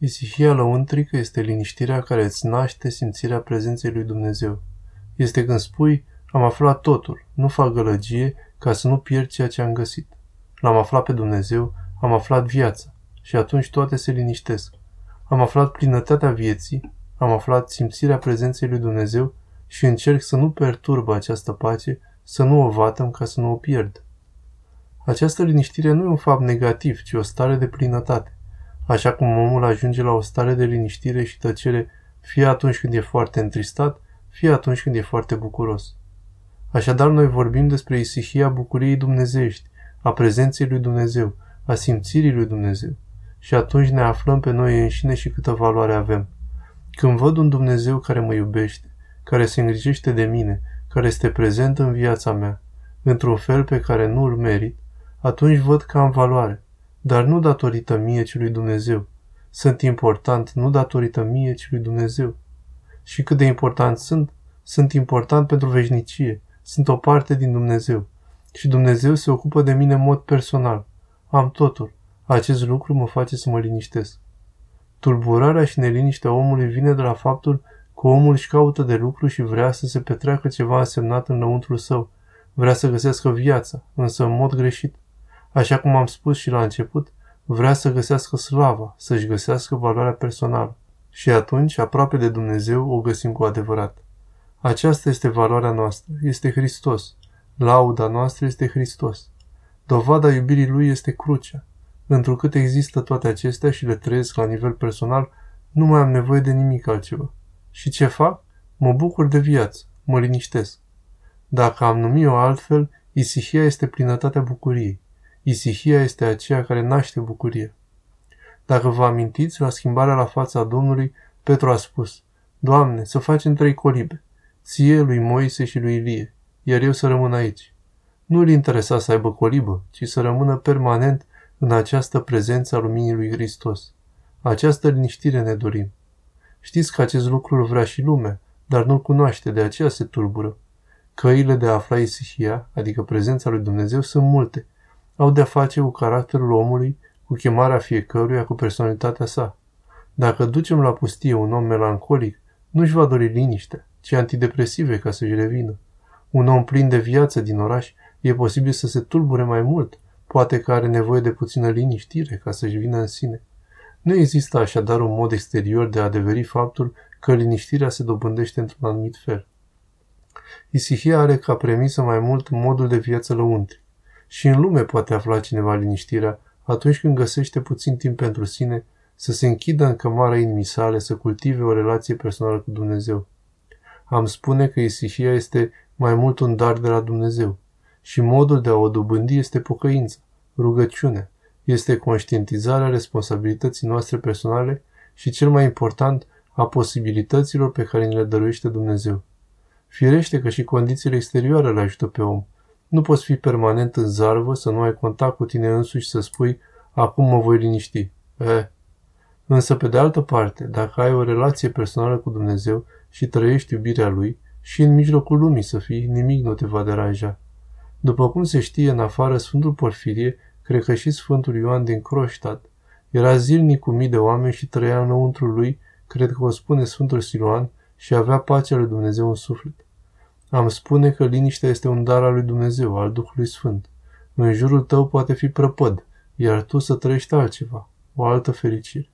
Isihia lăuntrică este liniștirea care îți naște simțirea prezenței lui Dumnezeu. Este când spui, am aflat totul, nu fac gălăgie ca să nu pierd ceea ce am găsit. L-am aflat pe Dumnezeu, am aflat viața și atunci toate se liniștesc. Am aflat plinătatea vieții, am aflat simțirea prezenței lui Dumnezeu și încerc să nu perturbă această pace, să nu o vatăm ca să nu o pierd. Această liniștire nu e un fapt negativ, ci o stare de plinătate. Așa cum omul ajunge la o stare de liniștire și tăcere fie atunci când e foarte întristat, fie atunci când e foarte bucuros. Așadar, noi vorbim despre isihia bucuriei dumnezeiești, a prezenței lui Dumnezeu, a simțirii lui Dumnezeu. Și atunci ne aflăm pe noi înșine și câtă valoare avem. Când văd un Dumnezeu care mă iubește, care se îngrijește de mine, care este prezent în viața mea, într-un fel pe care nu îl merit, atunci văd că am valoare, dar nu datorită mie, ci lui Dumnezeu. Sunt important nu datorită mie, ci lui Dumnezeu. Și cât de important sunt? Sunt important pentru veșnicie. Sunt o parte din Dumnezeu. Și Dumnezeu se ocupă de mine în mod personal. Am totul. Acest lucru mă face să mă liniștesc. Tulburarea și neliniștea omului vine de la faptul că omul își caută de lucru și vrea să se petreacă ceva însemnat înăuntru său. Vrea să găsească viața, însă în mod greșit. Așa cum am spus și la început, vrea să găsească slava, să-și găsească valoarea personală. Și atunci, aproape de Dumnezeu, o găsim cu adevărat. Aceasta este valoarea noastră, este Hristos. Lauda noastră este Hristos. Dovada iubirii Lui este crucea. Întrucât există toate acestea și le trăiesc la nivel personal, nu mai am nevoie de nimic altceva. Și ce fac? Mă bucur de viață, mă liniștesc. Dacă am numit-o altfel, isihia este plinătatea bucuriei. Isihia este aceea care naște bucurie. Dacă vă amintiți, la schimbarea la fața Domnului, Petru a spus, Doamne, să facem trei colibe, ție, lui Moise și lui Ilie, iar eu să rămân aici. Nu îl interesa să aibă colibă, ci să rămână permanent în această prezență a luminii lui Hristos. Această liniștire ne dorim. Știți că acest lucru îl vrea și lumea, dar nu-l cunoaște, de aceea se tulbură. Căile de a afla isihia, adică prezența lui Dumnezeu, sunt multe. Au de-a face cu caracterul omului, cu chemarea fiecăruia, cu personalitatea sa. Dacă ducem la pustie un om melancolic, nu-și va dori liniște, ci antidepresive ca să-și revină. Un om plin de viață din oraș e posibil să se tulbure mai mult, poate că are nevoie de puțină liniștire ca să-și vină în sine. Nu există așadar un mod exterior de a adeveri faptul că liniștirea se dobândește într-un anumit fel. Isihia are ca premisă mai mult modul de viață lăuntri. Și în lume poate afla cineva liniștirea atunci când găsește puțin timp pentru sine, să se închidă în cămara inimii sale, să cultive o relație personală cu Dumnezeu. Am spune că isihia este mai mult un dar de la Dumnezeu și modul de a o dobândi este pocăința, rugăciunea, este conștientizarea responsabilității noastre personale și, cel mai important, a posibilităților pe care ni le dăruiește Dumnezeu. Firește că și condițiile exterioare le ajută pe om. Nu poți fi permanent în zarvă, să nu ai contact cu tine însuși și să spui, acum mă voi liniști. Eh. Însă, pe de altă parte, dacă ai o relație personală cu Dumnezeu și trăiești iubirea Lui, și în mijlocul lumii să fii, nimic nu te va deranja. După cum se știe, în afară Sfântul Porfirie cred că și Sfântul Ioan din Croștat. Era zilnic cu mii de oameni și trăia înăuntru lui, cred că o spune Sfântul Siloan, și avea pacea lui Dumnezeu în suflet. Am spune că liniștea este un dar al lui Dumnezeu, al Duhului Sfânt. În jurul tău poate fi prăpăd, iar tu să trăiești altceva, o altă fericire.